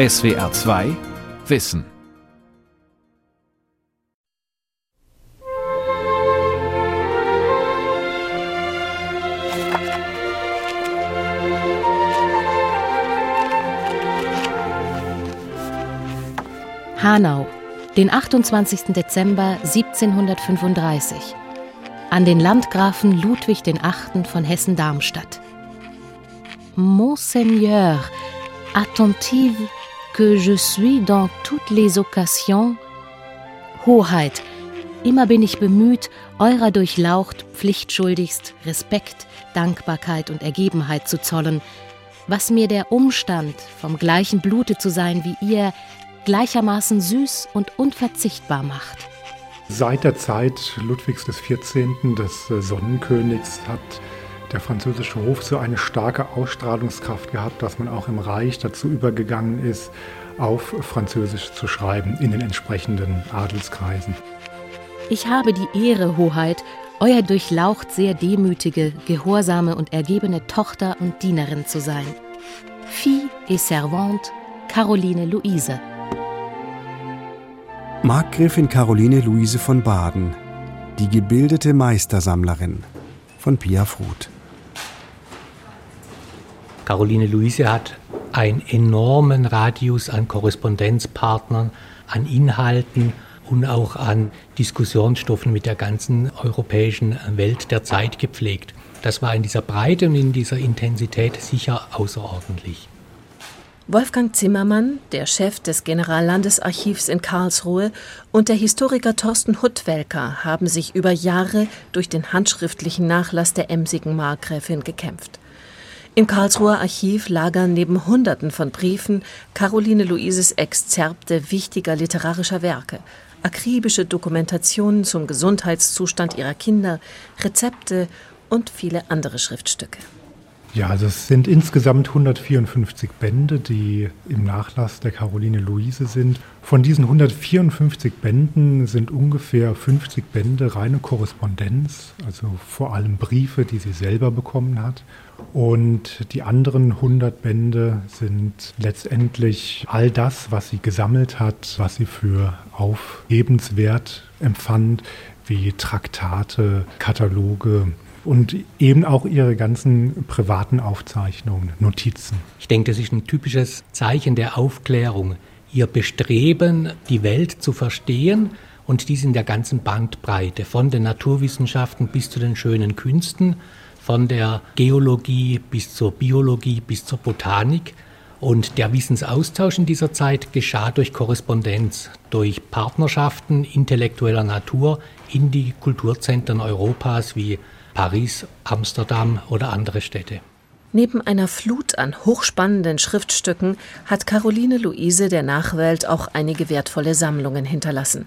SWR 2 Wissen. Hanau, den 28. Dezember 1735. An den Landgrafen Ludwig VIII. von Hessen-Darmstadt. Monseigneur, attentive que je suis dans toutes les occasions. Hoheit, immer bin ich bemüht, eurer durchlaucht pflichtschuldigst Respekt, Dankbarkeit und Ergebenheit zu zollen, was mir der Umstand, vom gleichen Blute zu sein wie ihr, gleichermaßen süß und unverzichtbar macht. Seit der Zeit Ludwigs XIV., des äh, Sonnenkönigs, hat der französische Hof so eine starke Ausstrahlungskraft gehabt, dass man auch im Reich dazu übergegangen ist, auf Französisch zu schreiben in den entsprechenden Adelskreisen. Ich habe die Ehre, Hoheit, euer durchlaucht sehr demütige, gehorsame und ergebene Tochter und Dienerin zu sein. Fille et Servante Caroline Luise. Markgräfin Caroline Luise von Baden, die gebildete Meistersammlerin von Pia Fruth. Caroline Luise hat einen enormen Radius an Korrespondenzpartnern, an Inhalten und auch an Diskussionsstoffen mit der ganzen europäischen Welt der Zeit gepflegt. Das war in dieser Breite und in dieser Intensität sicher außerordentlich. Wolfgang Zimmermann, der Chef des Generallandesarchivs in Karlsruhe, und der Historiker Thorsten Huttwelker haben sich über Jahre durch den handschriftlichen Nachlass der emsigen Markgräfin gekämpft. Im Karlsruher Archiv lagern neben Hunderten von Briefen Caroline Luises Exzerpte wichtiger literarischer Werke, akribische Dokumentationen zum Gesundheitszustand ihrer Kinder, Rezepte und viele andere Schriftstücke. Ja, also es sind insgesamt 154 Bände, die im Nachlass der Caroline Luise sind. Von diesen 154 Bänden sind ungefähr 50 Bände reine Korrespondenz, also vor allem Briefe, die sie selber bekommen hat. Und die anderen 100 Bände sind letztendlich all das, was sie gesammelt hat, was sie für aufhebenswert empfand, wie Traktate, Kataloge, und eben auch ihre ganzen privaten Aufzeichnungen, Notizen. Ich denke, das ist ein typisches Zeichen der Aufklärung. Ihr Bestreben, die Welt zu verstehen und dies in der ganzen Bandbreite, von den Naturwissenschaften bis zu den schönen Künsten, von der Geologie bis zur Biologie bis zur Botanik. Und der Wissensaustausch in dieser Zeit geschah durch Korrespondenz, durch Partnerschaften intellektueller Natur in die Kulturzentren Europas wie Paris, Amsterdam oder andere Städte. Neben einer Flut an hochspannenden Schriftstücken hat Caroline Luise der Nachwelt auch einige wertvolle Sammlungen hinterlassen.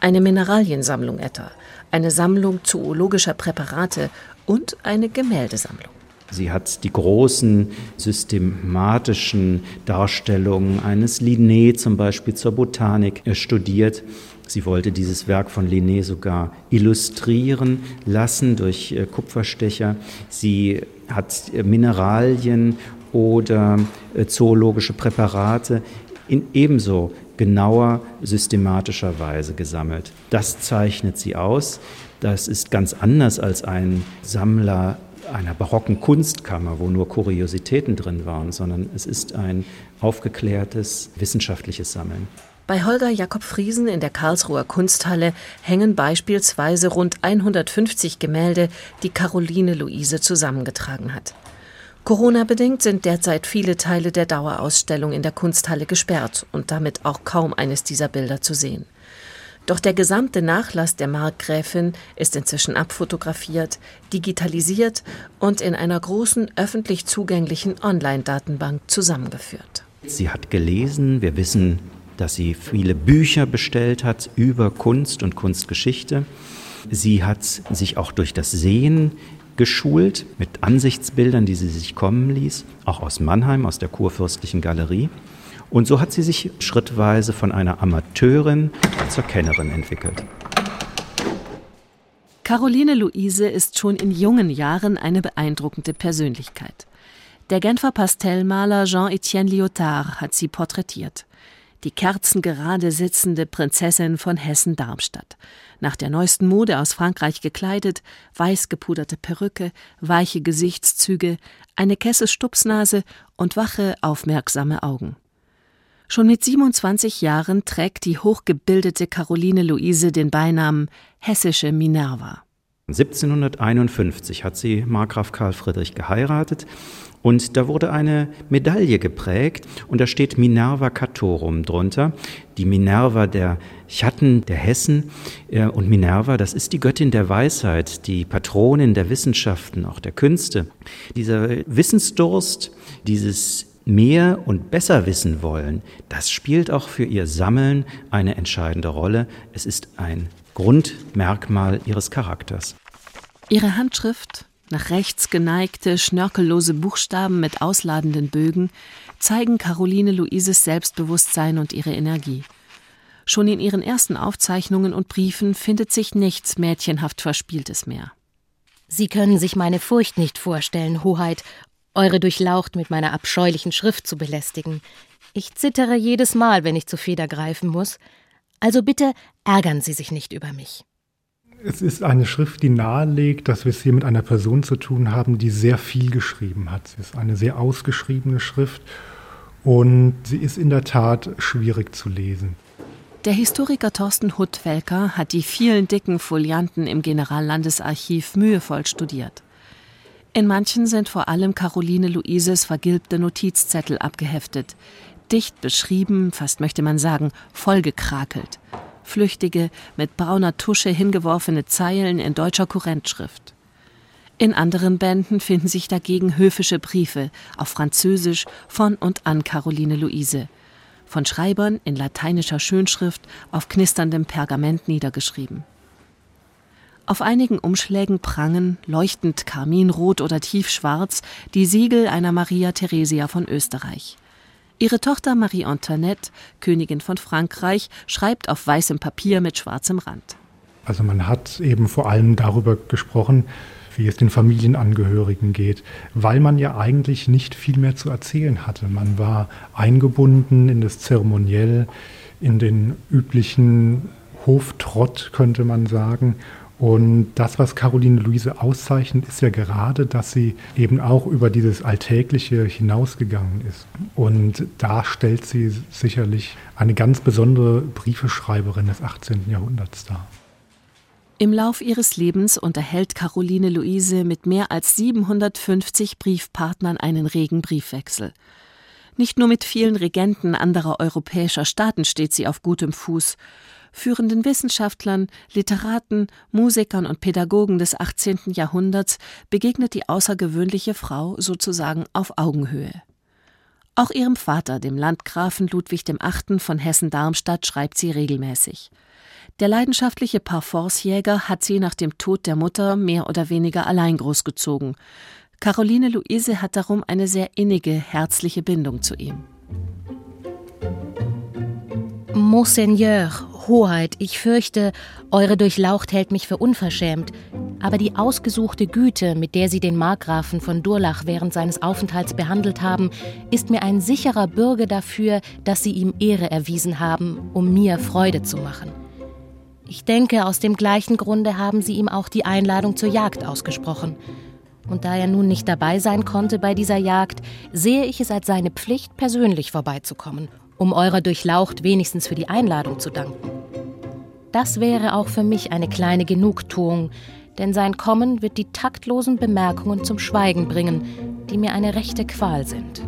Eine Mineraliensammlung etwa, eine Sammlung zoologischer Präparate und eine Gemäldesammlung. Sie hat die großen systematischen Darstellungen eines Linné zum Beispiel zur Botanik studiert Sie wollte dieses Werk von Linné sogar illustrieren lassen durch äh, Kupferstecher. Sie hat äh, Mineralien oder äh, zoologische Präparate in ebenso genauer systematischer Weise gesammelt. Das zeichnet sie aus. Das ist ganz anders als ein Sammler einer barocken Kunstkammer, wo nur Kuriositäten drin waren, sondern es ist ein aufgeklärtes wissenschaftliches Sammeln. Bei Holger Jakob Friesen in der Karlsruher Kunsthalle hängen beispielsweise rund 150 Gemälde, die Caroline Luise zusammengetragen hat. Corona-bedingt sind derzeit viele Teile der Dauerausstellung in der Kunsthalle gesperrt und damit auch kaum eines dieser Bilder zu sehen. Doch der gesamte Nachlass der Markgräfin ist inzwischen abfotografiert, digitalisiert und in einer großen öffentlich zugänglichen Online-Datenbank zusammengeführt. Sie hat gelesen, wir wissen dass sie viele Bücher bestellt hat über Kunst und Kunstgeschichte. Sie hat sich auch durch das Sehen geschult mit Ansichtsbildern, die sie sich kommen ließ, auch aus Mannheim, aus der Kurfürstlichen Galerie. Und so hat sie sich schrittweise von einer Amateurin zur Kennerin entwickelt. Caroline Luise ist schon in jungen Jahren eine beeindruckende Persönlichkeit. Der Genfer Pastellmaler Jean-Étienne Lyotard hat sie porträtiert. Die kerzengerade sitzende Prinzessin von Hessen-Darmstadt. Nach der neuesten Mode aus Frankreich gekleidet, weiß gepuderte Perücke, weiche Gesichtszüge, eine Kesse Stupsnase und wache, aufmerksame Augen. Schon mit 27 Jahren trägt die hochgebildete Caroline Luise den Beinamen Hessische Minerva. 1751 hat sie Markgraf Karl Friedrich geheiratet und da wurde eine Medaille geprägt und da steht Minerva Catorum drunter, die Minerva der Chatten der Hessen. Und Minerva, das ist die Göttin der Weisheit, die Patronin der Wissenschaften, auch der Künste. Dieser Wissensdurst, dieses mehr und besser wissen wollen, das spielt auch für ihr Sammeln eine entscheidende Rolle. Es ist ein Grundmerkmal ihres Charakters. Ihre Handschrift, nach rechts geneigte, schnörkellose Buchstaben mit ausladenden Bögen, zeigen Caroline Luises Selbstbewusstsein und ihre Energie. Schon in ihren ersten Aufzeichnungen und Briefen findet sich nichts mädchenhaft Verspieltes mehr. Sie können sich meine Furcht nicht vorstellen, Hoheit, eure Durchlaucht mit meiner abscheulichen Schrift zu belästigen. Ich zittere jedes Mal, wenn ich zur Feder greifen muss. Also bitte ärgern Sie sich nicht über mich. Es ist eine Schrift, die nahelegt, dass wir es hier mit einer Person zu tun haben, die sehr viel geschrieben hat. Sie ist eine sehr ausgeschriebene Schrift und sie ist in der Tat schwierig zu lesen. Der Historiker Thorsten Huttwelker hat die vielen dicken Folianten im Generallandesarchiv mühevoll studiert. In manchen sind vor allem Caroline Luises vergilbte Notizzettel abgeheftet, dicht beschrieben, fast möchte man sagen, vollgekrakelt. Flüchtige, mit brauner Tusche hingeworfene Zeilen in deutscher Kurrentschrift. In anderen Bänden finden sich dagegen höfische Briefe auf Französisch von und an Caroline Luise, von Schreibern in lateinischer Schönschrift auf knisterndem Pergament niedergeschrieben. Auf einigen Umschlägen prangen, leuchtend karminrot oder tiefschwarz, die Siegel einer Maria Theresia von Österreich. Ihre Tochter Marie Antoinette, Königin von Frankreich, schreibt auf weißem Papier mit schwarzem Rand. Also man hat eben vor allem darüber gesprochen, wie es den Familienangehörigen geht, weil man ja eigentlich nicht viel mehr zu erzählen hatte. Man war eingebunden in das Zeremoniell, in den üblichen Hoftrott, könnte man sagen. Und das, was Caroline Luise auszeichnet, ist ja gerade, dass sie eben auch über dieses Alltägliche hinausgegangen ist. Und da stellt sie sicherlich eine ganz besondere Briefeschreiberin des 18. Jahrhunderts dar. Im Lauf ihres Lebens unterhält Caroline Luise mit mehr als 750 Briefpartnern einen regen Briefwechsel. Nicht nur mit vielen Regenten anderer europäischer Staaten steht sie auf gutem Fuß führenden Wissenschaftlern, Literaten, Musikern und Pädagogen des 18. Jahrhunderts begegnet die außergewöhnliche Frau sozusagen auf Augenhöhe. Auch ihrem Vater, dem Landgrafen Ludwig VIII. von Hessen-Darmstadt, schreibt sie regelmäßig. Der leidenschaftliche Parforcejäger hat sie nach dem Tod der Mutter mehr oder weniger allein großgezogen. Caroline Luise hat darum eine sehr innige, herzliche Bindung zu ihm. Monseigneur, Hoheit, ich fürchte, eure Durchlaucht hält mich für unverschämt, aber die ausgesuchte Güte, mit der Sie den Markgrafen von Durlach während seines Aufenthalts behandelt haben, ist mir ein sicherer Bürger dafür, dass Sie ihm Ehre erwiesen haben, um mir Freude zu machen. Ich denke, aus dem gleichen Grunde haben Sie ihm auch die Einladung zur Jagd ausgesprochen. Und da er nun nicht dabei sein konnte bei dieser Jagd, sehe ich es als seine Pflicht, persönlich vorbeizukommen um eurer Durchlaucht wenigstens für die Einladung zu danken. Das wäre auch für mich eine kleine Genugtuung, denn sein Kommen wird die taktlosen Bemerkungen zum Schweigen bringen, die mir eine rechte Qual sind.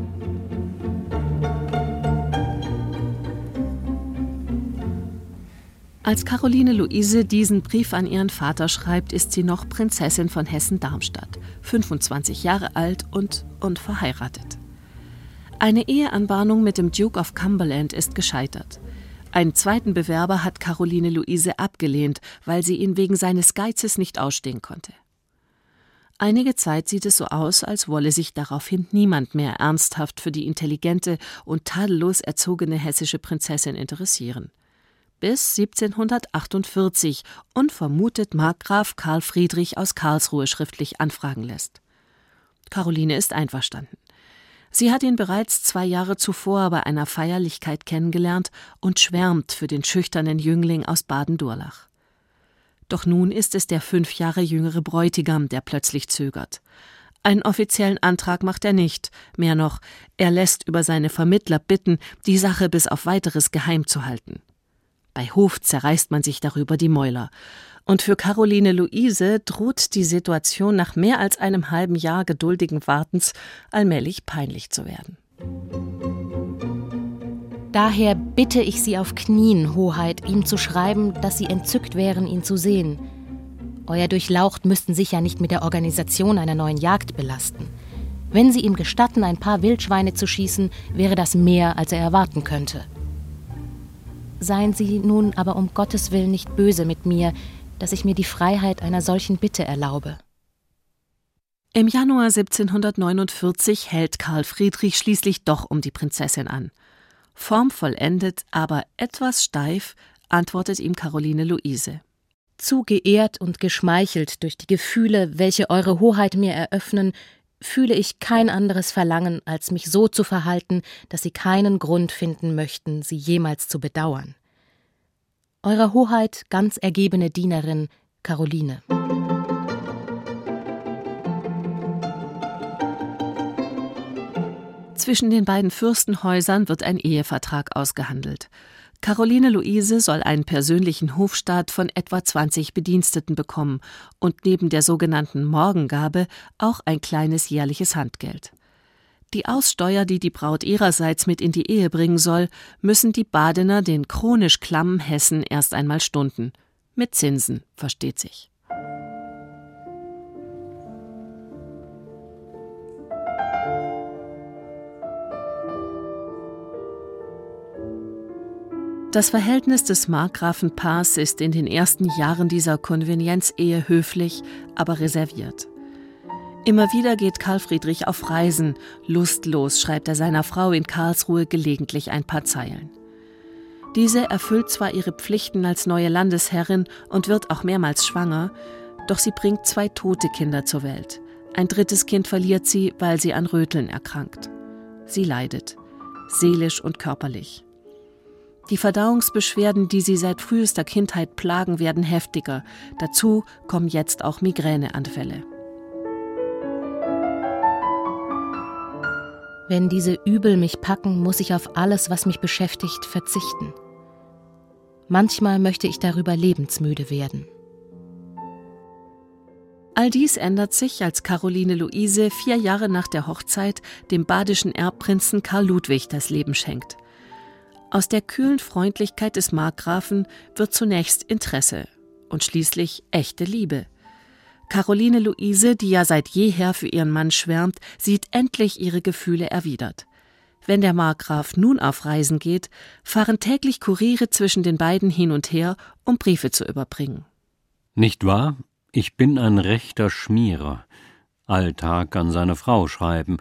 Als Caroline Luise diesen Brief an ihren Vater schreibt, ist sie noch Prinzessin von Hessen-Darmstadt, 25 Jahre alt und unverheiratet. Eine Eheanbahnung mit dem Duke of Cumberland ist gescheitert. Einen zweiten Bewerber hat Caroline Luise abgelehnt, weil sie ihn wegen seines Geizes nicht ausstehen konnte. Einige Zeit sieht es so aus, als wolle sich daraufhin niemand mehr ernsthaft für die intelligente und tadellos erzogene hessische Prinzessin interessieren. Bis 1748 unvermutet Markgraf Karl Friedrich aus Karlsruhe schriftlich anfragen lässt. Caroline ist einverstanden. Sie hat ihn bereits zwei Jahre zuvor bei einer Feierlichkeit kennengelernt und schwärmt für den schüchternen Jüngling aus Baden-Durlach. Doch nun ist es der fünf Jahre jüngere Bräutigam, der plötzlich zögert. Einen offiziellen Antrag macht er nicht, mehr noch, er lässt über seine Vermittler bitten, die Sache bis auf weiteres geheim zu halten. Bei Hof zerreißt man sich darüber die Mäuler. Und für Caroline Luise droht die Situation nach mehr als einem halben Jahr geduldigen Wartens allmählich peinlich zu werden. Daher bitte ich Sie auf Knien, Hoheit, ihm zu schreiben, dass Sie entzückt wären, ihn zu sehen. Euer Durchlaucht müssten sich ja nicht mit der Organisation einer neuen Jagd belasten. Wenn Sie ihm gestatten, ein paar Wildschweine zu schießen, wäre das mehr, als er erwarten könnte. Seien Sie nun aber um Gottes Willen nicht böse mit mir, dass ich mir die Freiheit einer solchen Bitte erlaube. Im Januar 1749 hält Karl Friedrich schließlich doch um die Prinzessin an. Formvollendet, aber etwas steif, antwortet ihm Caroline Luise. Zu geehrt und geschmeichelt durch die Gefühle, welche Eure Hoheit mir eröffnen, fühle ich kein anderes Verlangen, als mich so zu verhalten, dass Sie keinen Grund finden möchten, sie jemals zu bedauern. Eurer Hoheit ganz ergebene Dienerin Caroline. Zwischen den beiden Fürstenhäusern wird ein Ehevertrag ausgehandelt. Caroline Luise soll einen persönlichen Hofstaat von etwa 20 Bediensteten bekommen und neben der sogenannten Morgengabe auch ein kleines jährliches Handgeld. Die Aussteuer, die die Braut ihrerseits mit in die Ehe bringen soll, müssen die Badener den chronisch klammen Hessen erst einmal stunden. Mit Zinsen, versteht sich. Das Verhältnis des Markgrafenpaars ist in den ersten Jahren dieser Konvenienzehe höflich, aber reserviert. Immer wieder geht Karl Friedrich auf Reisen. Lustlos schreibt er seiner Frau in Karlsruhe gelegentlich ein paar Zeilen. Diese erfüllt zwar ihre Pflichten als neue Landesherrin und wird auch mehrmals schwanger, doch sie bringt zwei tote Kinder zur Welt. Ein drittes Kind verliert sie, weil sie an Röteln erkrankt. Sie leidet, seelisch und körperlich. Die Verdauungsbeschwerden, die sie seit frühester Kindheit plagen, werden heftiger. Dazu kommen jetzt auch Migräneanfälle. Wenn diese Übel mich packen, muss ich auf alles, was mich beschäftigt, verzichten. Manchmal möchte ich darüber lebensmüde werden. All dies ändert sich, als Caroline Luise vier Jahre nach der Hochzeit dem badischen Erbprinzen Karl Ludwig das Leben schenkt. Aus der kühlen Freundlichkeit des Markgrafen wird zunächst Interesse und schließlich echte Liebe. Caroline Luise, die ja seit jeher für ihren Mann schwärmt, sieht endlich ihre Gefühle erwidert. Wenn der Markgraf nun auf Reisen geht, fahren täglich Kuriere zwischen den beiden hin und her, um Briefe zu überbringen. Nicht wahr? Ich bin ein rechter Schmierer. Alltag an seine Frau schreiben.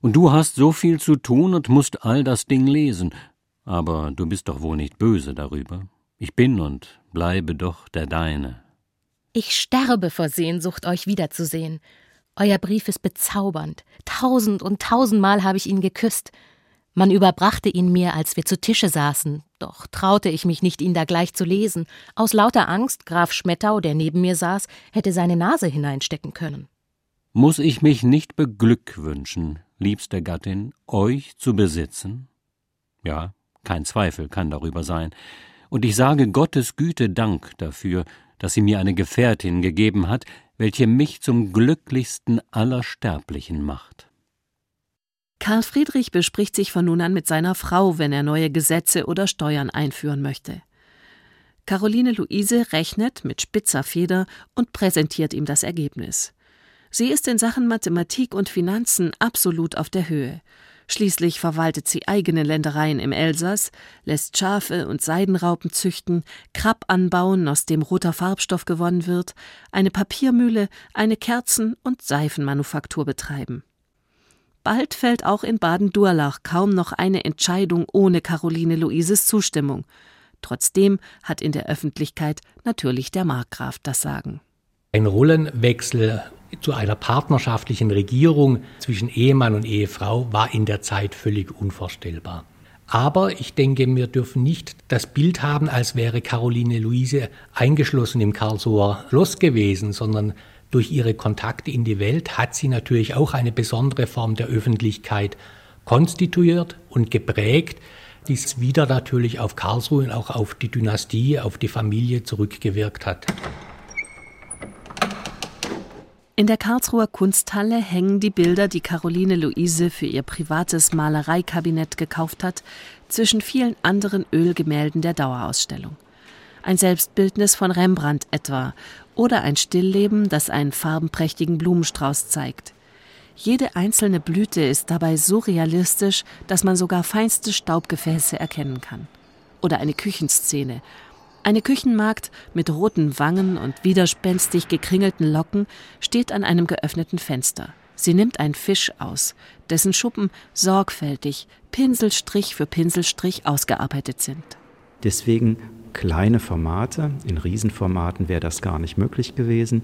Und du hast so viel zu tun und musst all das Ding lesen. Aber du bist doch wohl nicht böse darüber. Ich bin und bleibe doch der Deine. Ich sterbe vor Sehnsucht, euch wiederzusehen. Euer Brief ist bezaubernd. Tausend und tausendmal habe ich ihn geküsst. Man überbrachte ihn mir, als wir zu Tische saßen, doch traute ich mich nicht, ihn da gleich zu lesen. Aus lauter Angst, Graf Schmettau, der neben mir saß, hätte seine Nase hineinstecken können. Muss ich mich nicht beglückwünschen, liebste Gattin, euch zu besitzen? Ja, kein Zweifel kann darüber sein. Und ich sage Gottes Güte Dank dafür, dass sie mir eine Gefährtin gegeben hat, welche mich zum glücklichsten aller Sterblichen macht. Karl Friedrich bespricht sich von nun an mit seiner Frau, wenn er neue Gesetze oder Steuern einführen möchte. Caroline Luise rechnet mit spitzer Feder und präsentiert ihm das Ergebnis. Sie ist in Sachen Mathematik und Finanzen absolut auf der Höhe. Schließlich verwaltet sie eigene Ländereien im Elsass, lässt Schafe und Seidenraupen züchten, Krabb anbauen, aus dem roter Farbstoff gewonnen wird, eine Papiermühle, eine Kerzen- und Seifenmanufaktur betreiben. Bald fällt auch in Baden-Durlach kaum noch eine Entscheidung ohne Caroline Luises Zustimmung. Trotzdem hat in der Öffentlichkeit natürlich der Markgraf das Sagen. Ein Rollenwechsel zu einer partnerschaftlichen Regierung zwischen Ehemann und Ehefrau war in der Zeit völlig unvorstellbar. Aber ich denke, wir dürfen nicht das Bild haben, als wäre Caroline Luise eingeschlossen im Karlsruher Schloss gewesen, sondern durch ihre Kontakte in die Welt hat sie natürlich auch eine besondere Form der Öffentlichkeit konstituiert und geprägt, die es wieder natürlich auf Karlsruhe und auch auf die Dynastie, auf die Familie zurückgewirkt hat. In der Karlsruher Kunsthalle hängen die Bilder, die Caroline Luise für ihr privates Malereikabinett gekauft hat, zwischen vielen anderen Ölgemälden der Dauerausstellung. Ein Selbstbildnis von Rembrandt etwa oder ein Stillleben, das einen farbenprächtigen Blumenstrauß zeigt. Jede einzelne Blüte ist dabei so realistisch, dass man sogar feinste Staubgefäße erkennen kann. Oder eine Küchenszene, eine Küchenmagd mit roten Wangen und widerspenstig gekringelten Locken steht an einem geöffneten Fenster. Sie nimmt einen Fisch aus, dessen Schuppen sorgfältig, Pinselstrich für Pinselstrich ausgearbeitet sind. Deswegen kleine Formate, in Riesenformaten wäre das gar nicht möglich gewesen.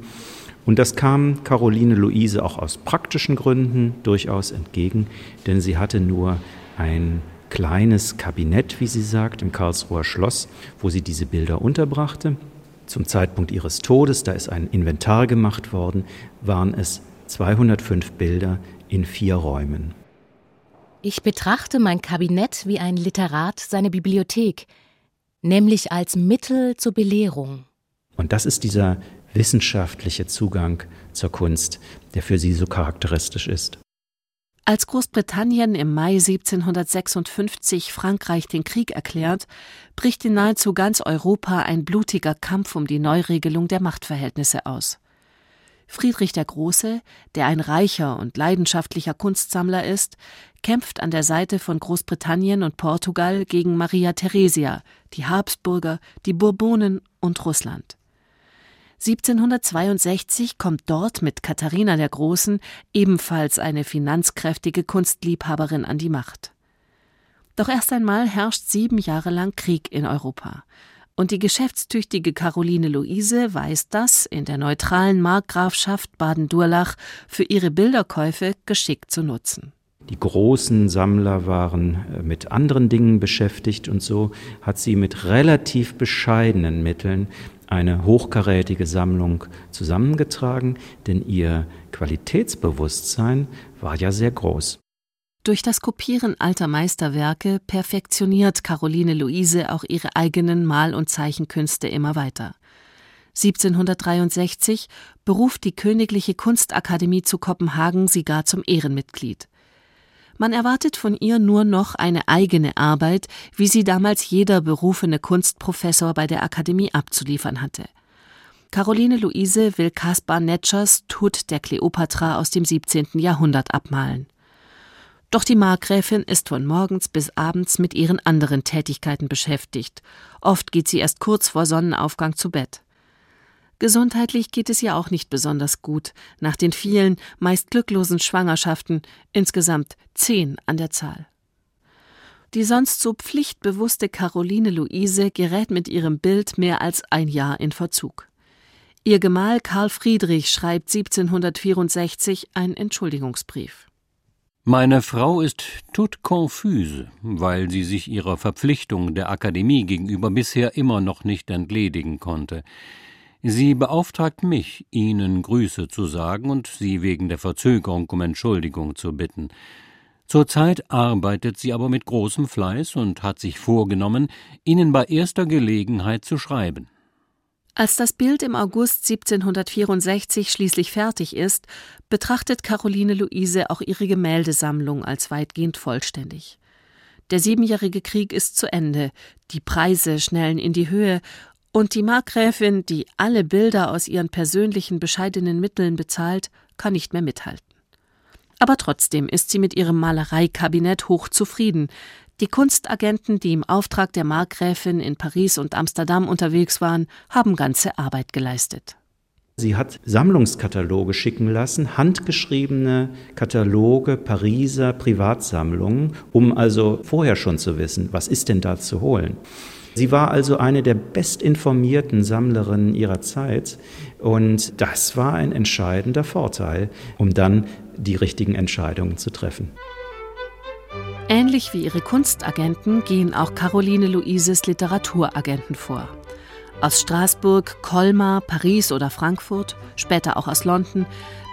Und das kam Caroline Luise auch aus praktischen Gründen durchaus entgegen, denn sie hatte nur ein kleines Kabinett, wie sie sagt, im Karlsruher Schloss, wo sie diese Bilder unterbrachte. Zum Zeitpunkt ihres Todes, da ist ein Inventar gemacht worden, waren es 205 Bilder in vier Räumen. Ich betrachte mein Kabinett wie ein Literat seine Bibliothek, nämlich als Mittel zur Belehrung. Und das ist dieser wissenschaftliche Zugang zur Kunst, der für sie so charakteristisch ist. Als Großbritannien im Mai 1756 Frankreich den Krieg erklärt, bricht in nahezu ganz Europa ein blutiger Kampf um die Neuregelung der Machtverhältnisse aus. Friedrich der Große, der ein reicher und leidenschaftlicher Kunstsammler ist, kämpft an der Seite von Großbritannien und Portugal gegen Maria Theresia, die Habsburger, die Bourbonen und Russland. 1762 kommt dort mit Katharina der Großen ebenfalls eine finanzkräftige Kunstliebhaberin an die Macht. Doch erst einmal herrscht sieben Jahre lang Krieg in Europa. Und die geschäftstüchtige Caroline Luise weiß das in der neutralen Markgrafschaft Baden-Durlach für ihre Bilderkäufe geschickt zu nutzen. Die großen Sammler waren äh, mit anderen Dingen beschäftigt und so hat sie mit relativ bescheidenen Mitteln eine hochkarätige Sammlung zusammengetragen, denn ihr Qualitätsbewusstsein war ja sehr groß. Durch das Kopieren alter Meisterwerke perfektioniert Caroline Luise auch ihre eigenen Mal- und Zeichenkünste immer weiter. 1763 beruft die Königliche Kunstakademie zu Kopenhagen sie gar zum Ehrenmitglied. Man erwartet von ihr nur noch eine eigene Arbeit, wie sie damals jeder berufene Kunstprofessor bei der Akademie abzuliefern hatte. Caroline Luise will Caspar Netschers Tod der Kleopatra aus dem 17. Jahrhundert abmalen. Doch die Markgräfin ist von morgens bis abends mit ihren anderen Tätigkeiten beschäftigt. Oft geht sie erst kurz vor Sonnenaufgang zu Bett. Gesundheitlich geht es ihr auch nicht besonders gut, nach den vielen, meist glücklosen Schwangerschaften, insgesamt zehn an der Zahl. Die sonst so pflichtbewusste Caroline Luise gerät mit ihrem Bild mehr als ein Jahr in Verzug. Ihr Gemahl Karl Friedrich schreibt 1764 einen Entschuldigungsbrief. Meine Frau ist toute confuse, weil sie sich ihrer Verpflichtung der Akademie gegenüber bisher immer noch nicht entledigen konnte. Sie beauftragt mich, Ihnen Grüße zu sagen und Sie wegen der Verzögerung um Entschuldigung zu bitten. Zurzeit arbeitet sie aber mit großem Fleiß und hat sich vorgenommen, Ihnen bei erster Gelegenheit zu schreiben. Als das Bild im August 1764 schließlich fertig ist, betrachtet Caroline Luise auch ihre Gemäldesammlung als weitgehend vollständig. Der Siebenjährige Krieg ist zu Ende, die Preise schnellen in die Höhe und die Markgräfin, die alle Bilder aus ihren persönlichen bescheidenen Mitteln bezahlt, kann nicht mehr mithalten. Aber trotzdem ist sie mit ihrem Malereikabinett hochzufrieden. Die Kunstagenten, die im Auftrag der Markgräfin in Paris und Amsterdam unterwegs waren, haben ganze Arbeit geleistet. Sie hat Sammlungskataloge schicken lassen, handgeschriebene Kataloge Pariser Privatsammlungen, um also vorher schon zu wissen, was ist denn da zu holen. Sie war also eine der bestinformierten Sammlerinnen ihrer Zeit und das war ein entscheidender Vorteil, um dann die richtigen Entscheidungen zu treffen. Ähnlich wie ihre Kunstagenten gehen auch Caroline Luises Literaturagenten vor. Aus Straßburg, Colmar, Paris oder Frankfurt, später auch aus London,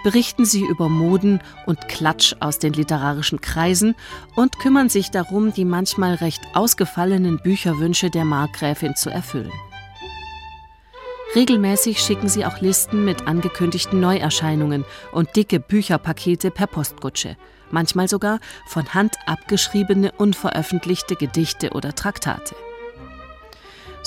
berichten sie über Moden und Klatsch aus den literarischen Kreisen und kümmern sich darum, die manchmal recht ausgefallenen Bücherwünsche der Markgräfin zu erfüllen. Regelmäßig schicken sie auch Listen mit angekündigten Neuerscheinungen und dicke Bücherpakete per Postkutsche, manchmal sogar von Hand abgeschriebene, unveröffentlichte Gedichte oder Traktate.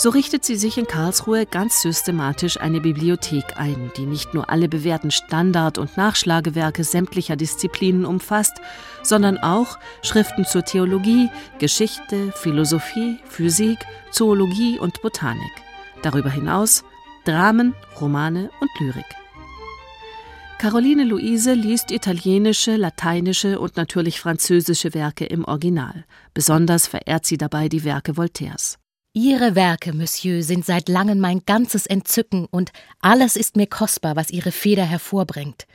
So richtet sie sich in Karlsruhe ganz systematisch eine Bibliothek ein, die nicht nur alle bewährten Standard- und Nachschlagewerke sämtlicher Disziplinen umfasst, sondern auch Schriften zur Theologie, Geschichte, Philosophie, Physik, Zoologie und Botanik. Darüber hinaus Dramen, Romane und Lyrik. Caroline Luise liest italienische, lateinische und natürlich französische Werke im Original. Besonders verehrt sie dabei die Werke Voltaires. Ihre Werke, Monsieur, sind seit langem mein ganzes Entzücken und alles ist mir kostbar, was Ihre Feder hervorbringt.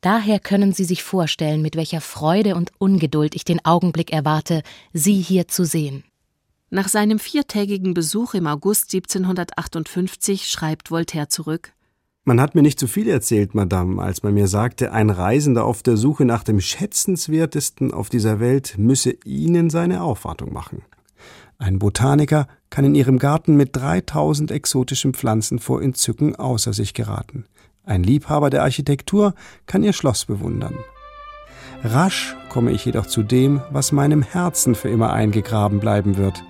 Daher können Sie sich vorstellen, mit welcher Freude und Ungeduld ich den Augenblick erwarte, Sie hier zu sehen. Nach seinem viertägigen Besuch im August 1758 schreibt Voltaire zurück Man hat mir nicht zu viel erzählt, Madame, als man mir sagte, ein Reisender auf der Suche nach dem Schätzenswertesten auf dieser Welt müsse Ihnen seine Aufwartung machen. Ein Botaniker kann in ihrem Garten mit 3000 exotischen Pflanzen vor Entzücken außer sich geraten. Ein Liebhaber der Architektur kann ihr Schloss bewundern. Rasch komme ich jedoch zu dem, was meinem Herzen für immer eingegraben bleiben wird.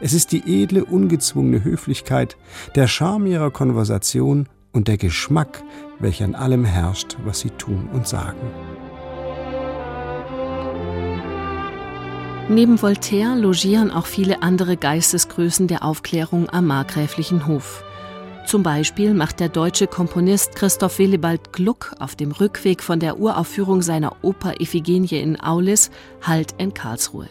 Es ist die edle, ungezwungene Höflichkeit, der Charme ihrer Konversation und der Geschmack, welcher an allem herrscht, was sie tun und sagen. Neben Voltaire logieren auch viele andere Geistesgrößen der Aufklärung am markgräflichen Hof. Zum Beispiel macht der deutsche Komponist Christoph Willibald Gluck auf dem Rückweg von der Uraufführung seiner Oper Iphigenie in Aulis Halt in Karlsruhe.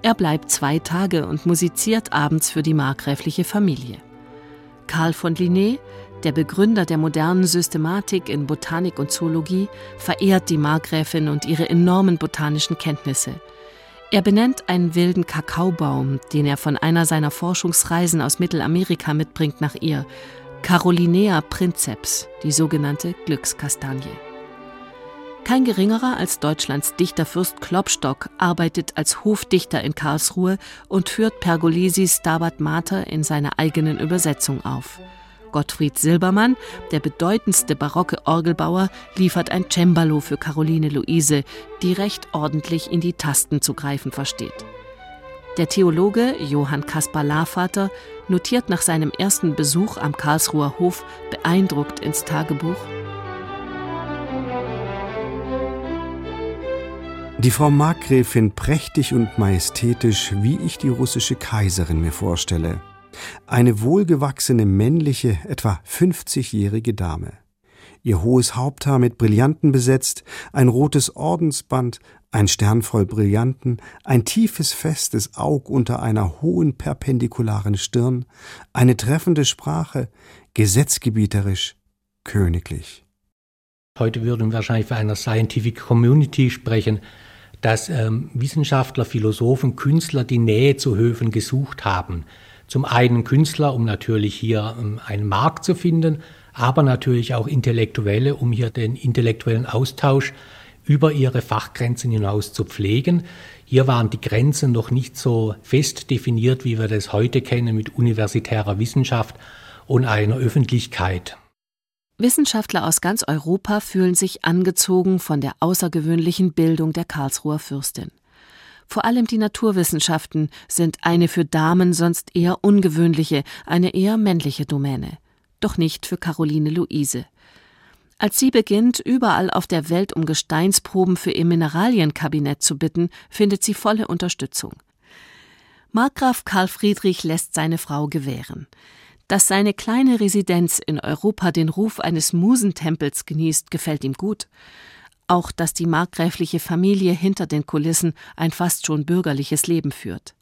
Er bleibt zwei Tage und musiziert abends für die markgräfliche Familie. Karl von Linné, der Begründer der modernen Systematik in Botanik und Zoologie, verehrt die Markgräfin und ihre enormen botanischen Kenntnisse – er benennt einen wilden Kakaobaum, den er von einer seiner Forschungsreisen aus Mittelamerika mitbringt, nach ihr. Carolinea princeps, die sogenannte Glückskastanie. Kein geringerer als Deutschlands Dichterfürst Klopstock arbeitet als Hofdichter in Karlsruhe und führt Pergolisis Stabat Mater in seiner eigenen Übersetzung auf. Gottfried Silbermann, der bedeutendste barocke Orgelbauer, liefert ein Cembalo für Caroline Luise, die recht ordentlich in die Tasten zu greifen versteht. Der Theologe Johann Kaspar Lavater notiert nach seinem ersten Besuch am Karlsruher Hof beeindruckt ins Tagebuch Die Frau Markgräfin prächtig und majestätisch, wie ich die russische Kaiserin mir vorstelle. Eine wohlgewachsene, männliche, etwa 50-jährige Dame. Ihr hohes Haupthaar mit Brillanten besetzt, ein rotes Ordensband, ein Stern voll Brillanten, ein tiefes, festes Aug unter einer hohen, perpendikularen Stirn, eine treffende Sprache, gesetzgebieterisch, königlich. Heute würden wir wahrscheinlich für eine Scientific Community sprechen, dass ähm, Wissenschaftler, Philosophen, Künstler die Nähe zu Höfen gesucht haben. Zum einen Künstler, um natürlich hier ähm, einen Markt zu finden, aber natürlich auch Intellektuelle, um hier den intellektuellen Austausch über ihre Fachgrenzen hinaus zu pflegen. Hier waren die Grenzen noch nicht so fest definiert, wie wir das heute kennen mit universitärer Wissenschaft und einer Öffentlichkeit. Wissenschaftler aus ganz Europa fühlen sich angezogen von der außergewöhnlichen Bildung der Karlsruher Fürstin. Vor allem die Naturwissenschaften sind eine für Damen sonst eher ungewöhnliche, eine eher männliche Domäne. Doch nicht für Caroline Luise. Als sie beginnt, überall auf der Welt um Gesteinsproben für ihr Mineralienkabinett zu bitten, findet sie volle Unterstützung. Markgraf Karl Friedrich lässt seine Frau gewähren. Dass seine kleine Residenz in Europa den Ruf eines Musentempels genießt, gefällt ihm gut. Auch dass die markgräfliche Familie hinter den Kulissen ein fast schon bürgerliches Leben führt.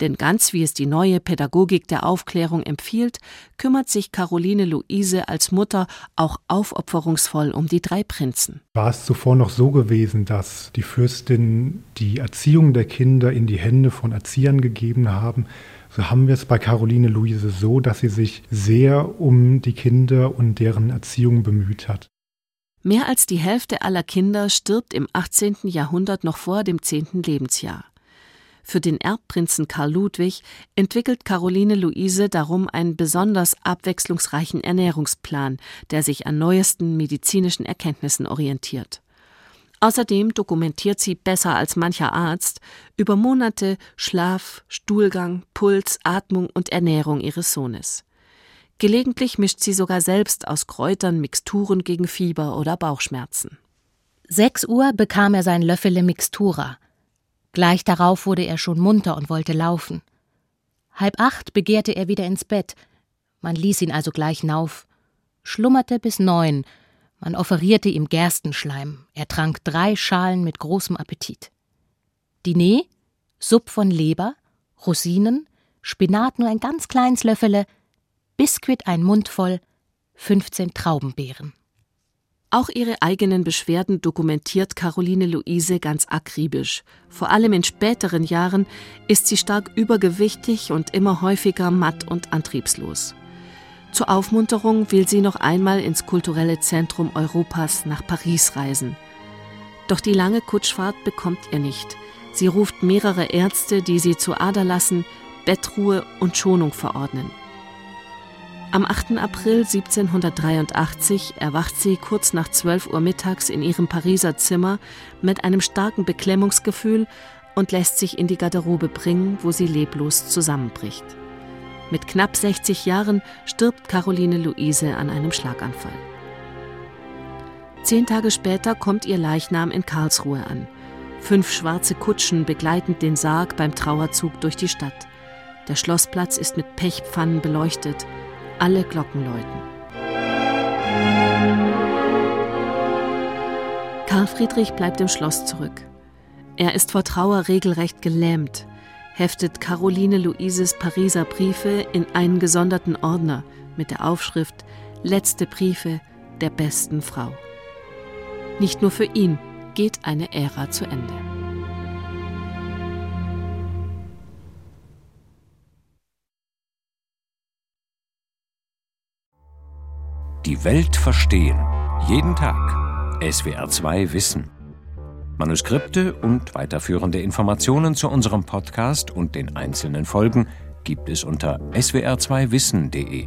Denn ganz wie es die neue Pädagogik der Aufklärung empfiehlt, kümmert sich Caroline Luise als Mutter auch aufopferungsvoll um die drei Prinzen. War es zuvor noch so gewesen, dass die Fürstin die Erziehung der Kinder in die Hände von Erziehern gegeben haben, so haben wir es bei Caroline Luise so, dass sie sich sehr um die Kinder und deren Erziehung bemüht hat. Mehr als die Hälfte aller Kinder stirbt im 18. Jahrhundert noch vor dem 10. Lebensjahr. Für den Erbprinzen Karl Ludwig entwickelt Caroline Luise darum einen besonders abwechslungsreichen Ernährungsplan, der sich an neuesten medizinischen Erkenntnissen orientiert. Außerdem dokumentiert sie besser als mancher Arzt über Monate Schlaf, Stuhlgang, Puls, Atmung und Ernährung ihres Sohnes. Gelegentlich mischt sie sogar selbst aus Kräutern Mixturen gegen Fieber oder Bauchschmerzen. Sechs Uhr bekam er sein Löffele Mixtura. Gleich darauf wurde er schon munter und wollte laufen. Halb acht begehrte er wieder ins Bett. Man ließ ihn also gleich nauf. Schlummerte bis neun, man offerierte ihm Gerstenschleim. Er trank drei Schalen mit großem Appetit. Diner, Supp von Leber, Rosinen, Spinat nur ein ganz kleines Löffele, Biskuit ein Mund voll, 15 Traubenbeeren. Auch ihre eigenen Beschwerden dokumentiert Caroline Luise ganz akribisch. Vor allem in späteren Jahren ist sie stark übergewichtig und immer häufiger matt und antriebslos. Zur Aufmunterung will sie noch einmal ins kulturelle Zentrum Europas nach Paris reisen. Doch die lange Kutschfahrt bekommt ihr nicht. Sie ruft mehrere Ärzte, die sie zu Ader lassen, Bettruhe und Schonung verordnen. Am 8. April 1783 erwacht sie kurz nach 12 Uhr mittags in ihrem Pariser Zimmer mit einem starken Beklemmungsgefühl und lässt sich in die Garderobe bringen, wo sie leblos zusammenbricht. Mit knapp 60 Jahren stirbt Caroline Luise an einem Schlaganfall. Zehn Tage später kommt ihr Leichnam in Karlsruhe an. Fünf schwarze Kutschen begleiten den Sarg beim Trauerzug durch die Stadt. Der Schlossplatz ist mit Pechpfannen beleuchtet. Alle Glocken läuten. Karl Friedrich bleibt im Schloss zurück. Er ist vor Trauer regelrecht gelähmt heftet Caroline Luises Pariser Briefe in einen gesonderten Ordner mit der Aufschrift Letzte Briefe der besten Frau. Nicht nur für ihn geht eine Ära zu Ende. Die Welt verstehen. Jeden Tag. SWR2 Wissen. Manuskripte und weiterführende Informationen zu unserem Podcast und den einzelnen Folgen gibt es unter swr2wissen.de.